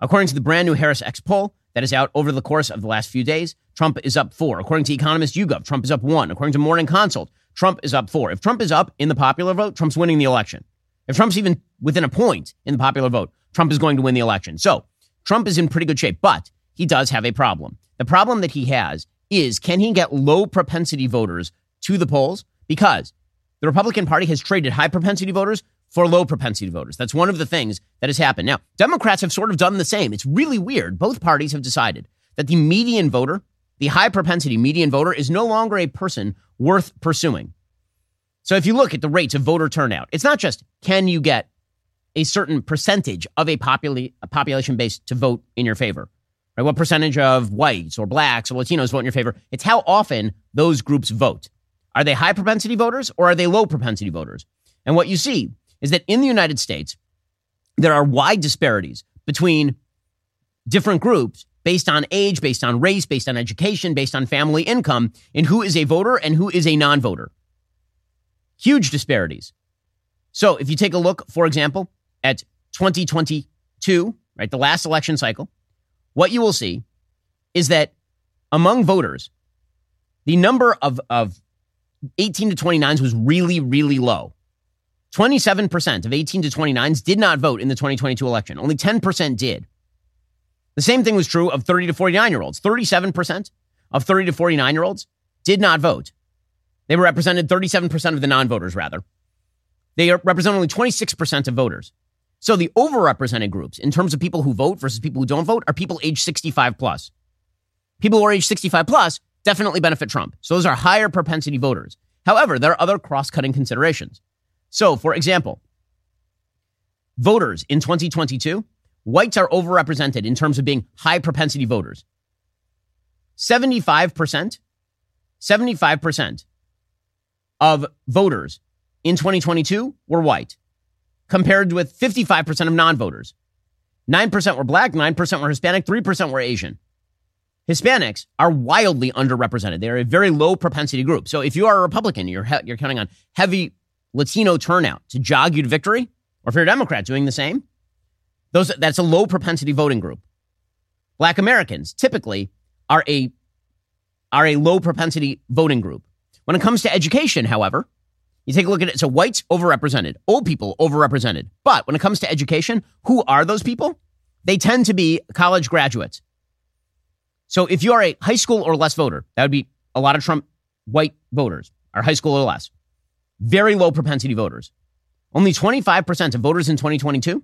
According to the brand new Harris X poll that is out over the course of the last few days, Trump is up four. According to Economist YouGov, Trump is up one. According to Morning Consult, Trump is up four. If Trump is up in the popular vote, Trump's winning the election. If Trump's even within a point in the popular vote, Trump is going to win the election. So Trump is in pretty good shape, but he does have a problem. The problem that he has is can he get low propensity voters to the polls? Because the Republican Party has traded high propensity voters for low propensity voters. That's one of the things that has happened. Now, Democrats have sort of done the same. It's really weird. Both parties have decided that the median voter, the high propensity median voter, is no longer a person worth pursuing. So if you look at the rates of voter turnout, it's not just can you get a certain percentage of a, a population base to vote in your favor. Right? What percentage of whites or blacks or Latinos vote in your favor? It's how often those groups vote. Are they high propensity voters or are they low propensity voters? And what you see is that in the United States, there are wide disparities between different groups based on age, based on race, based on education, based on family income, in who is a voter and who is a non voter. Huge disparities. So if you take a look, for example, at 2022, right, the last election cycle, what you will see is that among voters, the number of, of 18 to 29s was really, really low. 27% of 18 to 29s did not vote in the 2022 election. Only 10% did. The same thing was true of 30 to 49 year olds. 37% of 30 to 49 year olds did not vote. They were represented 37% of the non voters, rather. They represent only 26% of voters. So the overrepresented groups in terms of people who vote versus people who don't vote are people age 65 plus. People who are age 65 plus definitely benefit Trump. So those are higher propensity voters. However, there are other cross cutting considerations. So, for example, voters in 2022, whites are overrepresented in terms of being high propensity voters. 75%, 75% of voters in 2022 were white, compared with 55% of non voters. 9% were black, 9% were Hispanic, 3% were Asian. Hispanics are wildly underrepresented. They are a very low propensity group. So if you are a Republican, you're, he- you're counting on heavy Latino turnout to jog you to victory, or if you're a Democrat doing the same, those, that's a low propensity voting group. Black Americans typically are a, are a low propensity voting group. When it comes to education, however, you take a look at it. So whites overrepresented, old people overrepresented. But when it comes to education, who are those people? They tend to be college graduates. So if you are a high school or less voter, that would be a lot of Trump white voters are high school or less. Very low propensity voters. Only 25% of voters in 2022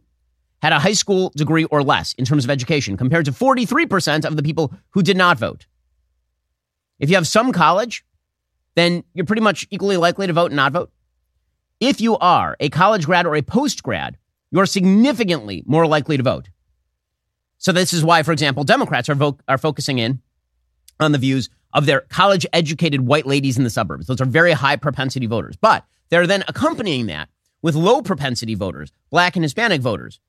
had a high school degree or less in terms of education, compared to 43% of the people who did not vote. If you have some college, then you're pretty much equally likely to vote and not vote. If you are a college grad or a post grad, you're significantly more likely to vote. So this is why, for example, Democrats are, vo- are focusing in on the views of their college educated white ladies in the suburbs. Those are very high propensity voters. But they're then accompanying that with low propensity voters, black and Hispanic voters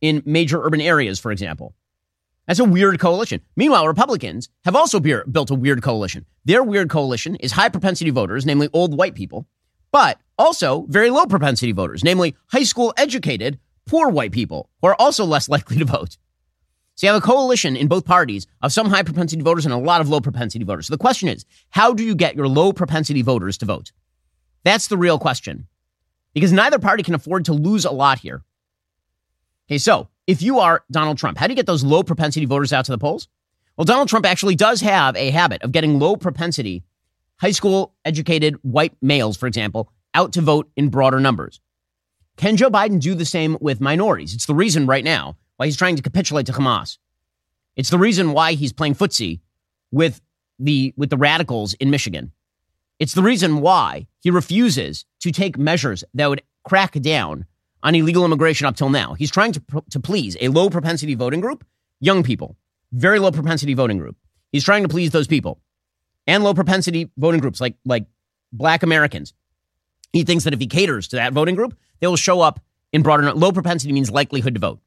in major urban areas, for example. That's a weird coalition. Meanwhile, Republicans have also built a weird coalition. Their weird coalition is high propensity voters, namely old white people, but also very low propensity voters, namely high school educated poor white people who are also less likely to vote. So you have a coalition in both parties of some high propensity voters and a lot of low propensity voters. So the question is, how do you get your low propensity voters to vote? That's the real question. Because neither party can afford to lose a lot here. Okay, so if you are Donald Trump, how do you get those low propensity voters out to the polls? Well, Donald Trump actually does have a habit of getting low propensity, high school educated white males, for example, out to vote in broader numbers. Can Joe Biden do the same with minorities? It's the reason right now why he's trying to capitulate to Hamas. It's the reason why he's playing footsie with the with the radicals in Michigan. It's the reason why he refuses to take measures that would crack down on illegal immigration up till now. He's trying to, to please a low propensity voting group, young people, very low propensity voting group. He's trying to please those people and low propensity voting groups like, like black Americans. He thinks that if he caters to that voting group, they will show up in broader, low propensity means likelihood to vote.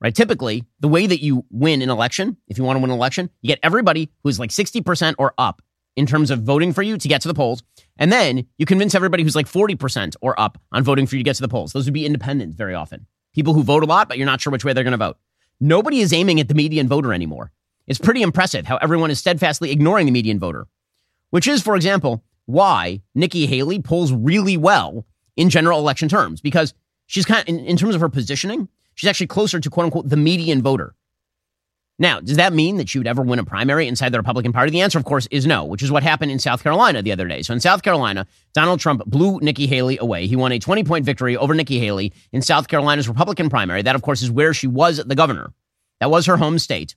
Right? Typically, the way that you win an election, if you want to win an election, you get everybody who's like 60% or up in terms of voting for you to get to the polls. And then you convince everybody who's like 40% or up on voting for you to get to the polls. Those would be independents very often. People who vote a lot, but you're not sure which way they're going to vote. Nobody is aiming at the median voter anymore. It's pretty impressive how everyone is steadfastly ignoring the median voter, which is, for example, why Nikki Haley polls really well in general election terms, because she's kind of, in, in terms of her positioning, she's actually closer to quote unquote the median voter. Now, does that mean that she would ever win a primary inside the Republican Party? The answer, of course, is no, which is what happened in South Carolina the other day. So in South Carolina, Donald Trump blew Nikki Haley away. He won a 20 point victory over Nikki Haley in South Carolina's Republican primary. That, of course, is where she was the governor. That was her home state.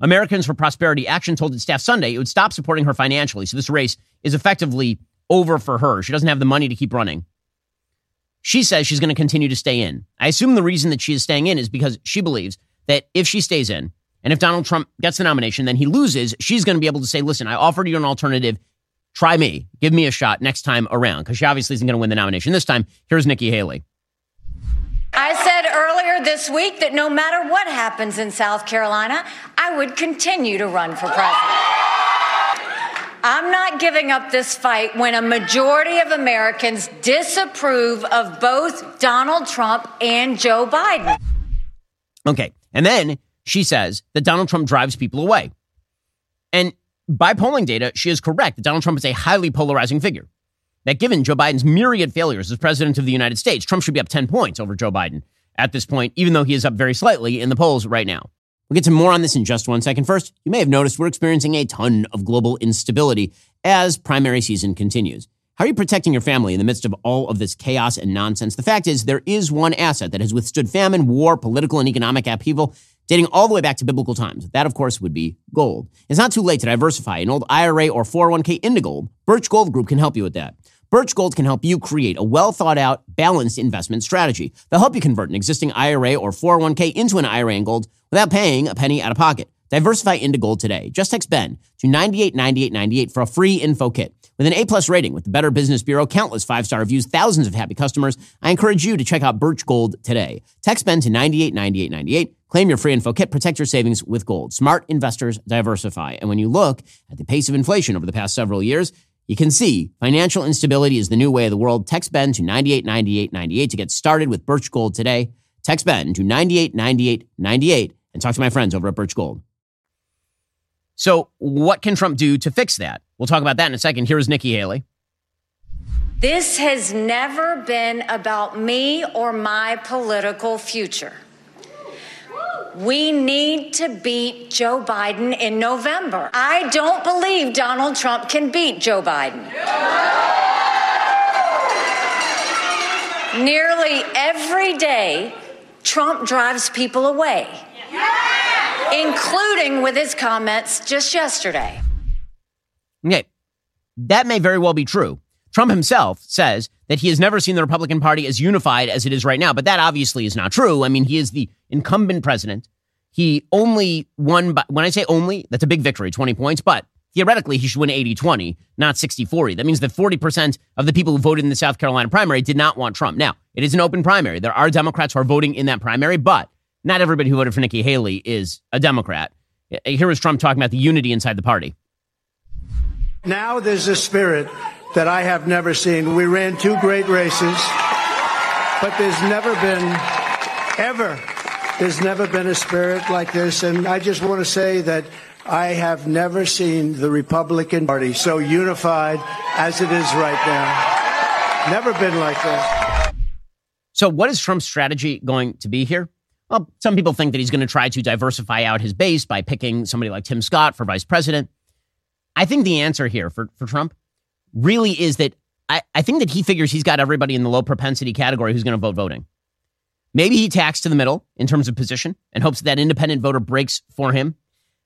Americans for Prosperity Action told its staff Sunday it would stop supporting her financially. So this race is effectively over for her. She doesn't have the money to keep running. She says she's going to continue to stay in. I assume the reason that she is staying in is because she believes that if she stays in, and if Donald Trump gets the nomination, then he loses, she's going to be able to say, listen, I offered you an alternative. Try me. Give me a shot next time around, because she obviously isn't going to win the nomination this time. Here's Nikki Haley. I said earlier this week that no matter what happens in South Carolina, I would continue to run for president. I'm not giving up this fight when a majority of Americans disapprove of both Donald Trump and Joe Biden. Okay. And then she says that Donald Trump drives people away. And by polling data, she is correct that Donald Trump is a highly polarizing figure. That given Joe Biden's myriad failures as president of the United States, Trump should be up 10 points over Joe Biden at this point, even though he is up very slightly in the polls right now. We'll get to more on this in just one second. First, you may have noticed we're experiencing a ton of global instability as primary season continues. How are you protecting your family in the midst of all of this chaos and nonsense? The fact is, there is one asset that has withstood famine, war, political, and economic upheaval dating all the way back to biblical times. That, of course, would be gold. It's not too late to diversify an old IRA or 401k into gold. Birch Gold Group can help you with that. Birch Gold can help you create a well thought out, balanced investment strategy. They'll help you convert an existing IRA or 401k into an IRA in gold without paying a penny out of pocket. Diversify into gold today. Just text Ben to 989898 for a free info kit. With an A-plus rating with the Better Business Bureau, countless five-star reviews, thousands of happy customers, I encourage you to check out Birch Gold today. Text Ben to 989898. Claim your free info kit. Protect your savings with gold. Smart investors diversify. And when you look at the pace of inflation over the past several years, you can see financial instability is the new way of the world. Text Ben to 989898 to get started with Birch Gold today. Text Ben to 989898 and talk to my friends over at Birch Gold. So, what can Trump do to fix that? We'll talk about that in a second. Here is Nikki Haley. This has never been about me or my political future. We need to beat Joe Biden in November. I don't believe Donald Trump can beat Joe Biden. Nearly every day, Trump drives people away, including with his comments just yesterday. Okay, that may very well be true. Trump himself says that he has never seen the Republican Party as unified as it is right now, but that obviously is not true. I mean, he is the incumbent president. He only won by, when I say only, that's a big victory, 20 points, but theoretically he should win 80 20, not 60 40. That means that 40% of the people who voted in the South Carolina primary did not want Trump. Now, it is an open primary. There are Democrats who are voting in that primary, but not everybody who voted for Nikki Haley is a Democrat. Uh, here was Trump talking about the unity inside the party. Now there's a spirit that I have never seen. We ran two great races. but there's never been, ever, there's never been a spirit like this. And I just want to say that I have never seen the Republican Party so unified as it is right now. Never been like this. So, what is Trump's strategy going to be here? Well, some people think that he's going to try to diversify out his base by picking somebody like Tim Scott for vice president. I think the answer here for, for Trump really is that I, I think that he figures he's got everybody in the low propensity category who's going to vote voting. Maybe he tacks to the middle in terms of position and hopes that, that independent voter breaks for him.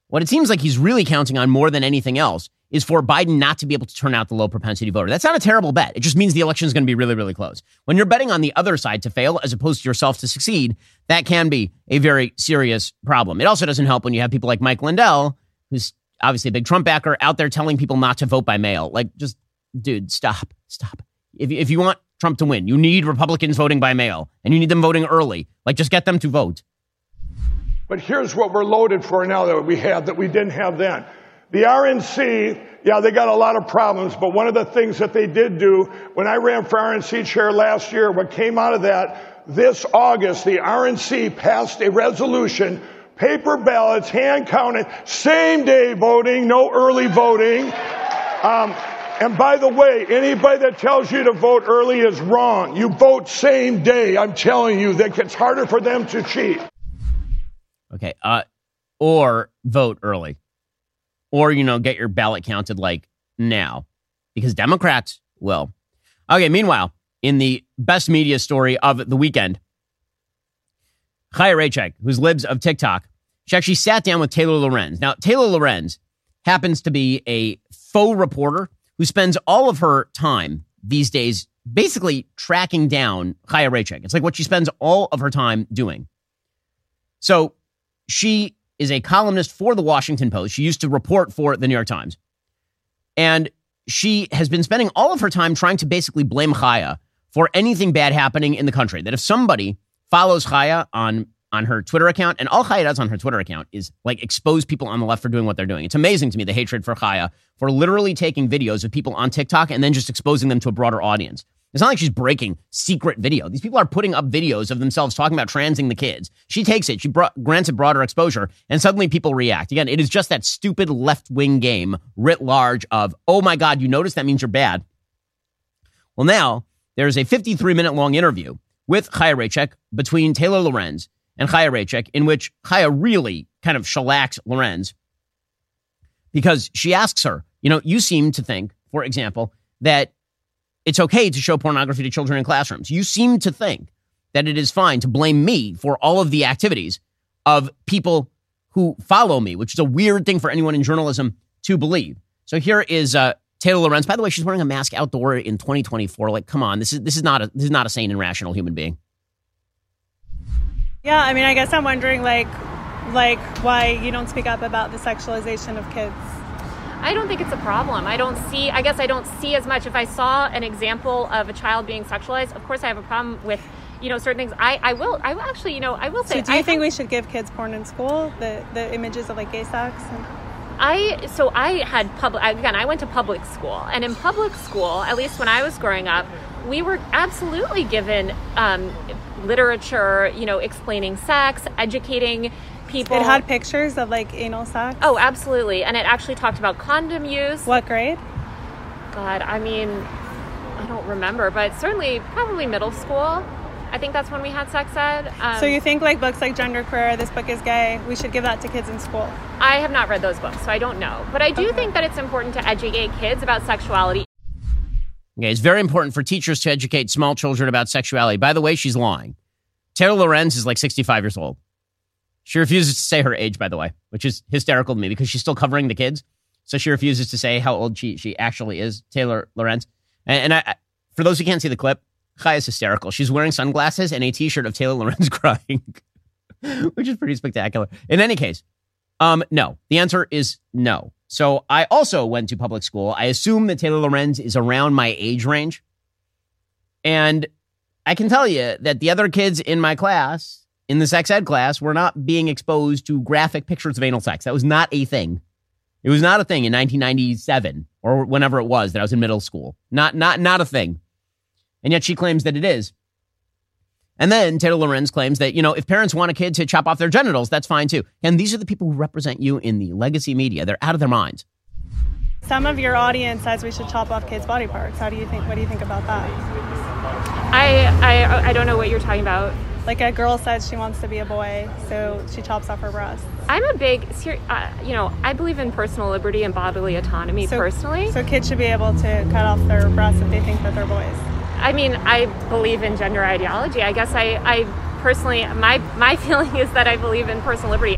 What it seems like he's really counting on more than anything else is for Biden not to be able to turn out the low propensity voter. That's not a terrible bet. It just means the election is going to be really, really close. When you're betting on the other side to fail as opposed to yourself to succeed, that can be a very serious problem. It also doesn't help when you have people like Mike Lindell, who's obviously a big Trump backer, out there telling people not to vote by mail. Like, just, dude, stop, stop. If, if you want Trump to win, you need Republicans voting by mail and you need them voting early. Like, just get them to vote. But here's what we're loaded for now that we have that we didn't have then. The RNC, yeah, they got a lot of problems, but one of the things that they did do when I ran for RNC chair last year, what came out of that, this August, the RNC passed a resolution paper ballots, hand counted, same day voting, no early voting. Um, and by the way, anybody that tells you to vote early is wrong. You vote same day. I'm telling you that it's harder for them to cheat. Okay. Uh, or vote early. Or, you know, get your ballot counted like now. Because Democrats will. Okay. Meanwhile, in the best media story of the weekend, Chaya Raichik, who's libs of TikTok, she actually sat down with Taylor Lorenz. Now, Taylor Lorenz happens to be a faux reporter who spends all of her time these days basically tracking down Chaya Raichik. It's like what she spends all of her time doing. So she is a columnist for the Washington Post. She used to report for the New York Times. And she has been spending all of her time trying to basically blame Chaya for anything bad happening in the country. That if somebody follows Chaya on on her Twitter account, and all Chaya does on her Twitter account is like expose people on the left for doing what they're doing. It's amazing to me the hatred for Chaya for literally taking videos of people on TikTok and then just exposing them to a broader audience. It's not like she's breaking secret video. These people are putting up videos of themselves talking about transing the kids. She takes it, she grants it broader exposure, and suddenly people react. Again, it is just that stupid left wing game writ large of, oh my God, you notice that means you're bad. Well, now there's a 53 minute long interview with Chaya Raichik between Taylor Lorenz and Chaya Raichik, in which Chaya really kind of shellacks Lorenz because she asks her, you know, you seem to think, for example, that it's okay to show pornography to children in classrooms. You seem to think that it is fine to blame me for all of the activities of people who follow me, which is a weird thing for anyone in journalism to believe. So here is uh, Taylor Lorenz. By the way, she's wearing a mask outdoor in 2024. Like, come on, this is this is not a this is not a sane and rational human being. Yeah, I mean, I guess I'm wondering, like, like why you don't speak up about the sexualization of kids. I don't think it's a problem. I don't see, I guess I don't see as much. If I saw an example of a child being sexualized, of course I have a problem with, you know, certain things. I, I will, I will actually, you know, I will say. So do you I think we should give kids porn in school? The, the images of like gay sex? And- I so I had public again. I went to public school, and in public school, at least when I was growing up, we were absolutely given um, literature, you know, explaining sex, educating people. It had pictures of like anal sex. Oh, absolutely, and it actually talked about condom use. What grade? God, I mean, I don't remember, but certainly probably middle school. I think that's when we had sex ed. Um, so you think like books like Gender Queer, This Book is Gay, we should give that to kids in school? I have not read those books, so I don't know. But I do okay. think that it's important to educate kids about sexuality. Okay, it's very important for teachers to educate small children about sexuality. By the way, she's lying. Taylor Lorenz is like 65 years old. She refuses to say her age, by the way, which is hysterical to me because she's still covering the kids. So she refuses to say how old she, she actually is, Taylor Lorenz. And, and I, for those who can't see the clip, Chaya is hysterical. She's wearing sunglasses and a t-shirt of Taylor Lorenz crying, which is pretty spectacular. In any case, um, no. The answer is no. So I also went to public school. I assume that Taylor Lorenz is around my age range. And I can tell you that the other kids in my class, in the sex ed class, were not being exposed to graphic pictures of anal sex. That was not a thing. It was not a thing in 1997 or whenever it was that I was in middle school. Not, not, not a thing and yet she claims that it is. And then Taylor Lorenz claims that, you know, if parents want a kid to chop off their genitals, that's fine too. And these are the people who represent you in the legacy media. They're out of their minds. Some of your audience says we should chop off kids' body parts. How do you think? What do you think about that? I I I don't know what you're talking about. Like a girl says she wants to be a boy, so she chops off her breasts. I'm a big, uh, you know, I believe in personal liberty and bodily autonomy so, personally. So kids should be able to cut off their breasts if they think that they're boys. I mean, I believe in gender ideology. I guess I, I personally, my my feeling is that I believe in personal liberty.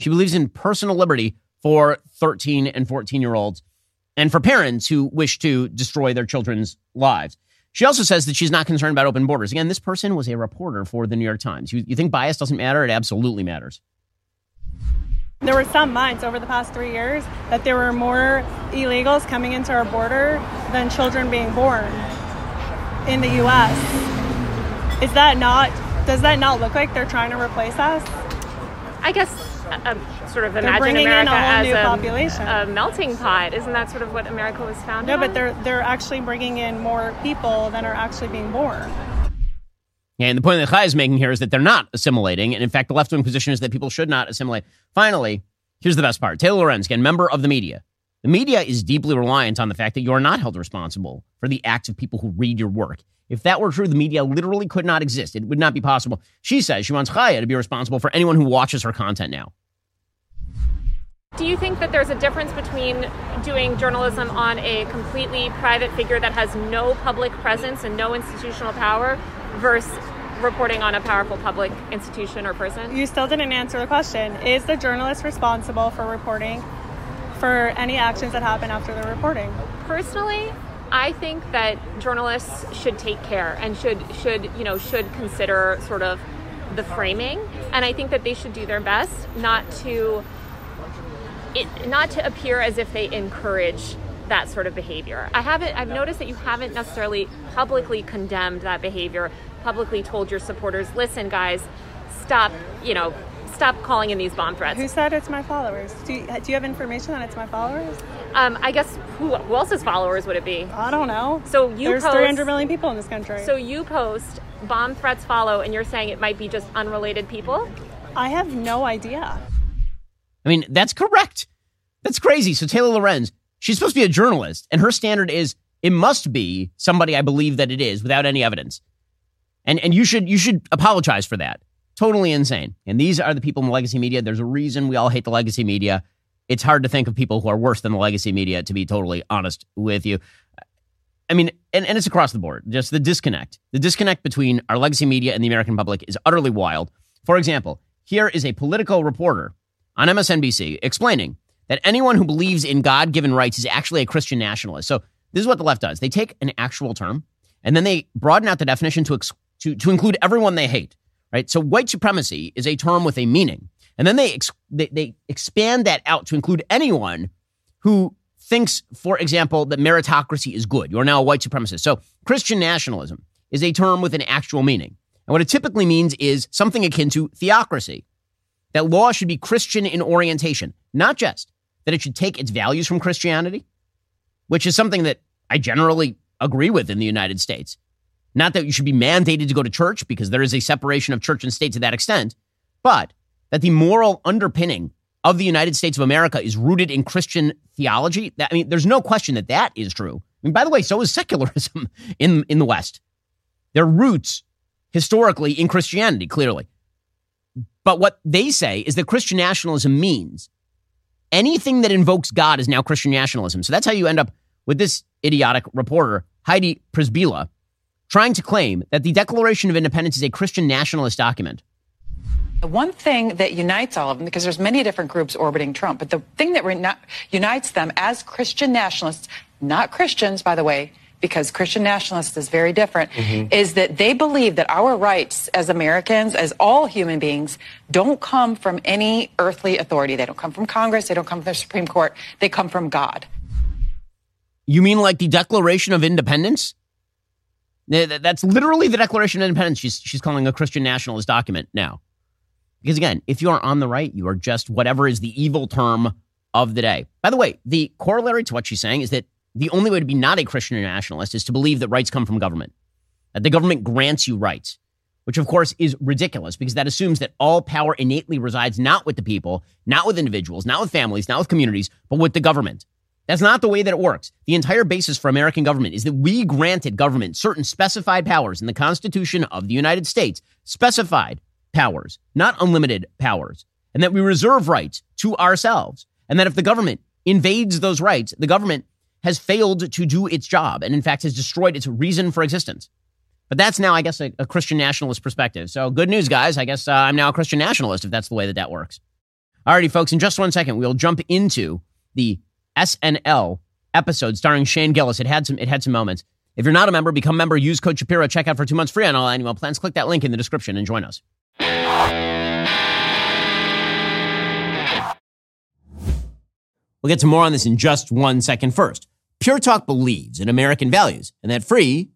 She believes in personal liberty for 13 and 14 year olds and for parents who wish to destroy their children's lives. She also says that she's not concerned about open borders. Again, this person was a reporter for the New York Times. You, you think bias doesn't matter? It absolutely matters. There were some months over the past three years that there were more illegals coming into our border than children being born in the U.S. Is that not? Does that not look like they're trying to replace us? I guess um, sort of They're imagine bringing in America a whole as new a, population. a melting pot. Isn't that sort of what America was founded No, on? but they're they're actually bringing in more people than are actually being born. And the point that Chai is making here is that they're not assimilating. And in fact, the left wing position is that people should not assimilate. Finally, here's the best part Taylor Lorenz, again, member of the media. The media is deeply reliant on the fact that you are not held responsible for the acts of people who read your work. If that were true, the media literally could not exist. It would not be possible. She says she wants Chaya to be responsible for anyone who watches her content now. Do you think that there's a difference between doing journalism on a completely private figure that has no public presence and no institutional power versus reporting on a powerful public institution or person? You still didn't answer the question. Is the journalist responsible for reporting for any actions that happen after the reporting? Personally, I think that journalists should take care and should should you know should consider sort of the framing, and I think that they should do their best not to it not to appear as if they encourage that sort of behavior. I haven't I've noticed that you haven't necessarily publicly condemned that behavior, publicly told your supporters, "Listen guys, stop, you know, stop calling in these bomb threats." Who said it's my followers? Do you, do you have information that it's my followers? Um, I guess who, who else's followers would it be? I don't know. So you There's post, 300 million people in this country. So you post bomb threats follow, and you're saying it might be just unrelated people? I have no idea. I mean, that's correct. That's crazy. So Taylor Lorenz, she's supposed to be a journalist, and her standard is it must be somebody I believe that it is without any evidence. And and you should you should apologize for that. Totally insane. And these are the people in the legacy media. There's a reason we all hate the legacy media. It's hard to think of people who are worse than the legacy media, to be totally honest with you. I mean, and, and it's across the board. Just the disconnect. The disconnect between our legacy media and the American public is utterly wild. For example, here is a political reporter on MSNBC explaining that anyone who believes in God given rights is actually a Christian nationalist. So this is what the left does. They take an actual term and then they broaden out the definition to, ex- to, to include everyone they hate, right? So white supremacy is a term with a meaning. And then they, ex- they, they expand that out to include anyone who thinks, for example, that meritocracy is good. You're now a white supremacist. So Christian nationalism is a term with an actual meaning. And what it typically means is something akin to theocracy. That law should be Christian in orientation, not just that it should take its values from Christianity, which is something that I generally agree with in the United States. Not that you should be mandated to go to church because there is a separation of church and state to that extent, but that the moral underpinning of the United States of America is rooted in Christian theology. That, I mean, there's no question that that is true. I mean, by the way, so is secularism in, in the West. Their roots historically in Christianity, clearly. But what they say is that Christian nationalism means anything that invokes God is now Christian nationalism. So that's how you end up with this idiotic reporter, Heidi Przybyla, trying to claim that the Declaration of Independence is a Christian nationalist document. The one thing that unites all of them, because there's many different groups orbiting Trump, but the thing that re- unites them as Christian nationalists, not Christians, by the way, because Christian nationalists is very different, mm-hmm. is that they believe that our rights as Americans, as all human beings, don't come from any earthly authority. They don't come from Congress. They don't come from the Supreme Court. They come from God. You mean like the Declaration of Independence? That's literally the Declaration of Independence. She's, she's calling a Christian nationalist document now. Because again, if you are on the right, you are just whatever is the evil term of the day. By the way, the corollary to what she's saying is that the only way to be not a Christian nationalist is to believe that rights come from government, that the government grants you rights. which of course is ridiculous because that assumes that all power innately resides not with the people, not with individuals, not with families, not with communities, but with the government. That's not the way that it works. The entire basis for American government is that we granted government certain specified powers in the Constitution of the United States, specified powers, not unlimited powers, and that we reserve rights to ourselves. And that if the government invades those rights, the government has failed to do its job and, in fact, has destroyed its reason for existence. But that's now, I guess, a, a Christian nationalist perspective. So, good news, guys. I guess uh, I'm now a Christian nationalist if that's the way that that works. Alrighty, folks, in just one second, we'll jump into the SNL episode starring Shane Gillis. It had some it had some moments. If you're not a member, become a member. Use code Shapiro. Check out for two months free on all annual plans. Click that link in the description and join us. We'll get to more on this in just one second. First, Pure Talk believes in American values, and that free